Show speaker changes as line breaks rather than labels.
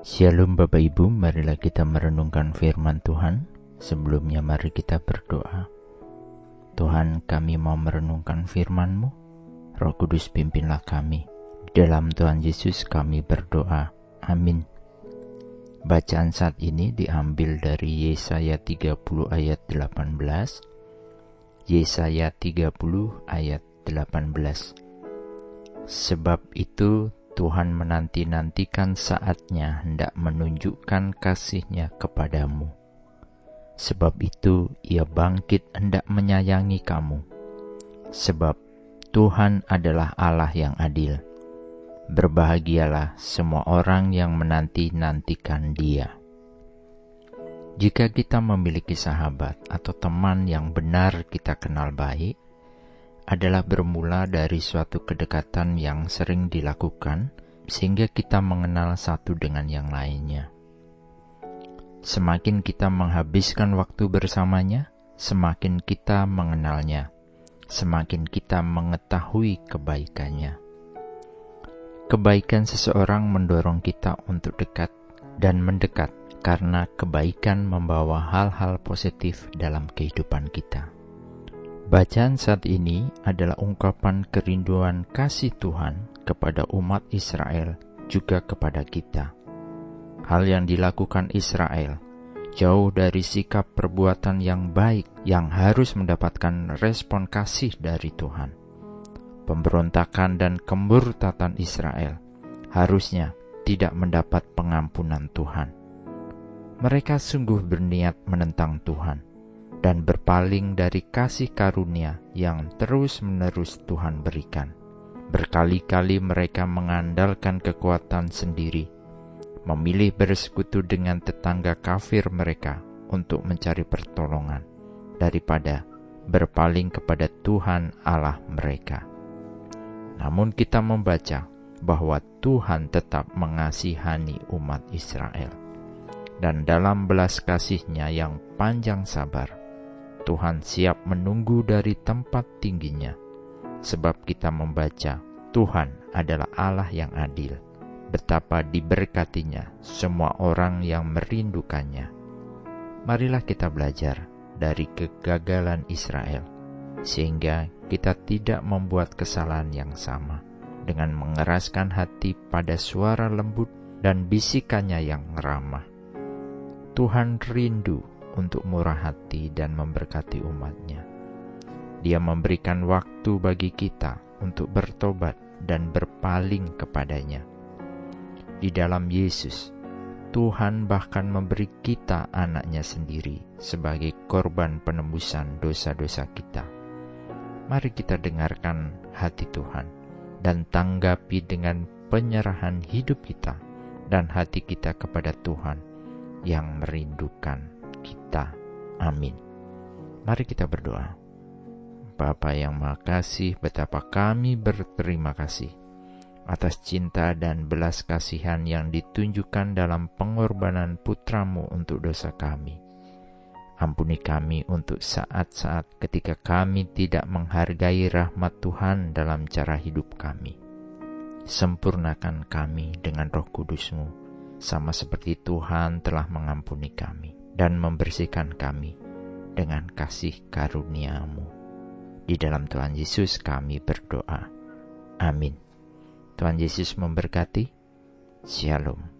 Shalom Bapak Ibu, marilah kita merenungkan firman Tuhan. Sebelumnya mari kita berdoa. Tuhan kami mau merenungkan firman-Mu. Roh Kudus pimpinlah kami. Dalam Tuhan Yesus kami berdoa. Amin. Bacaan saat ini diambil dari Yesaya 30 ayat 18. Yesaya 30 ayat 18. Sebab itu Tuhan menanti-nantikan saatnya hendak menunjukkan kasihnya kepadamu. Sebab itu ia bangkit hendak menyayangi kamu. Sebab Tuhan adalah Allah yang adil. Berbahagialah semua orang yang menanti-nantikan dia. Jika kita memiliki sahabat atau teman yang benar kita kenal baik, adalah bermula dari suatu kedekatan yang sering dilakukan, sehingga kita mengenal satu dengan yang lainnya. Semakin kita menghabiskan waktu bersamanya, semakin kita mengenalnya, semakin kita mengetahui kebaikannya. Kebaikan seseorang mendorong kita untuk dekat dan mendekat karena kebaikan membawa hal-hal positif dalam kehidupan kita. Bacaan saat ini adalah ungkapan kerinduan kasih Tuhan kepada umat Israel, juga kepada kita. Hal yang dilakukan Israel jauh dari sikap perbuatan yang baik yang harus mendapatkan respon kasih dari Tuhan. Pemberontakan dan kemurtatan Israel harusnya tidak mendapat pengampunan Tuhan. Mereka sungguh berniat menentang Tuhan dan berpaling dari kasih karunia yang terus-menerus Tuhan berikan. Berkali-kali mereka mengandalkan kekuatan sendiri, memilih bersekutu dengan tetangga kafir mereka untuk mencari pertolongan, daripada berpaling kepada Tuhan Allah mereka. Namun, kita membaca bahwa Tuhan tetap mengasihani umat Israel, dan dalam belas kasihnya yang panjang sabar, Tuhan siap menunggu dari tempat tingginya, sebab kita membaca Tuhan adalah Allah yang adil. Betapa diberkatinya semua orang yang merindukannya. Marilah kita belajar dari kegagalan Israel, sehingga kita tidak membuat kesalahan yang sama dengan mengeraskan hati pada suara lembut dan bisikannya yang ramah. Tuhan rindu untuk murah hati dan memberkati umatnya. Dia memberikan waktu bagi kita untuk bertobat dan berpaling kepadanya. Di dalam Yesus, Tuhan bahkan memberi kita anaknya sendiri sebagai korban penembusan dosa-dosa kita. Mari kita dengarkan hati Tuhan dan tanggapi dengan penyerahan hidup kita dan hati kita kepada Tuhan yang merindukan kita. Amin. Mari kita berdoa. Bapa yang Maha Kasih, betapa kami berterima kasih atas cinta dan belas kasihan yang ditunjukkan dalam pengorbanan putramu untuk dosa kami. Ampuni kami untuk saat-saat ketika kami tidak menghargai rahmat Tuhan dalam cara hidup kami. Sempurnakan kami dengan roh kudusmu, sama seperti Tuhan telah mengampuni kami dan membersihkan kami dengan kasih karuniamu. Di dalam Tuhan Yesus kami berdoa. Amin. Tuhan Yesus memberkati. Shalom.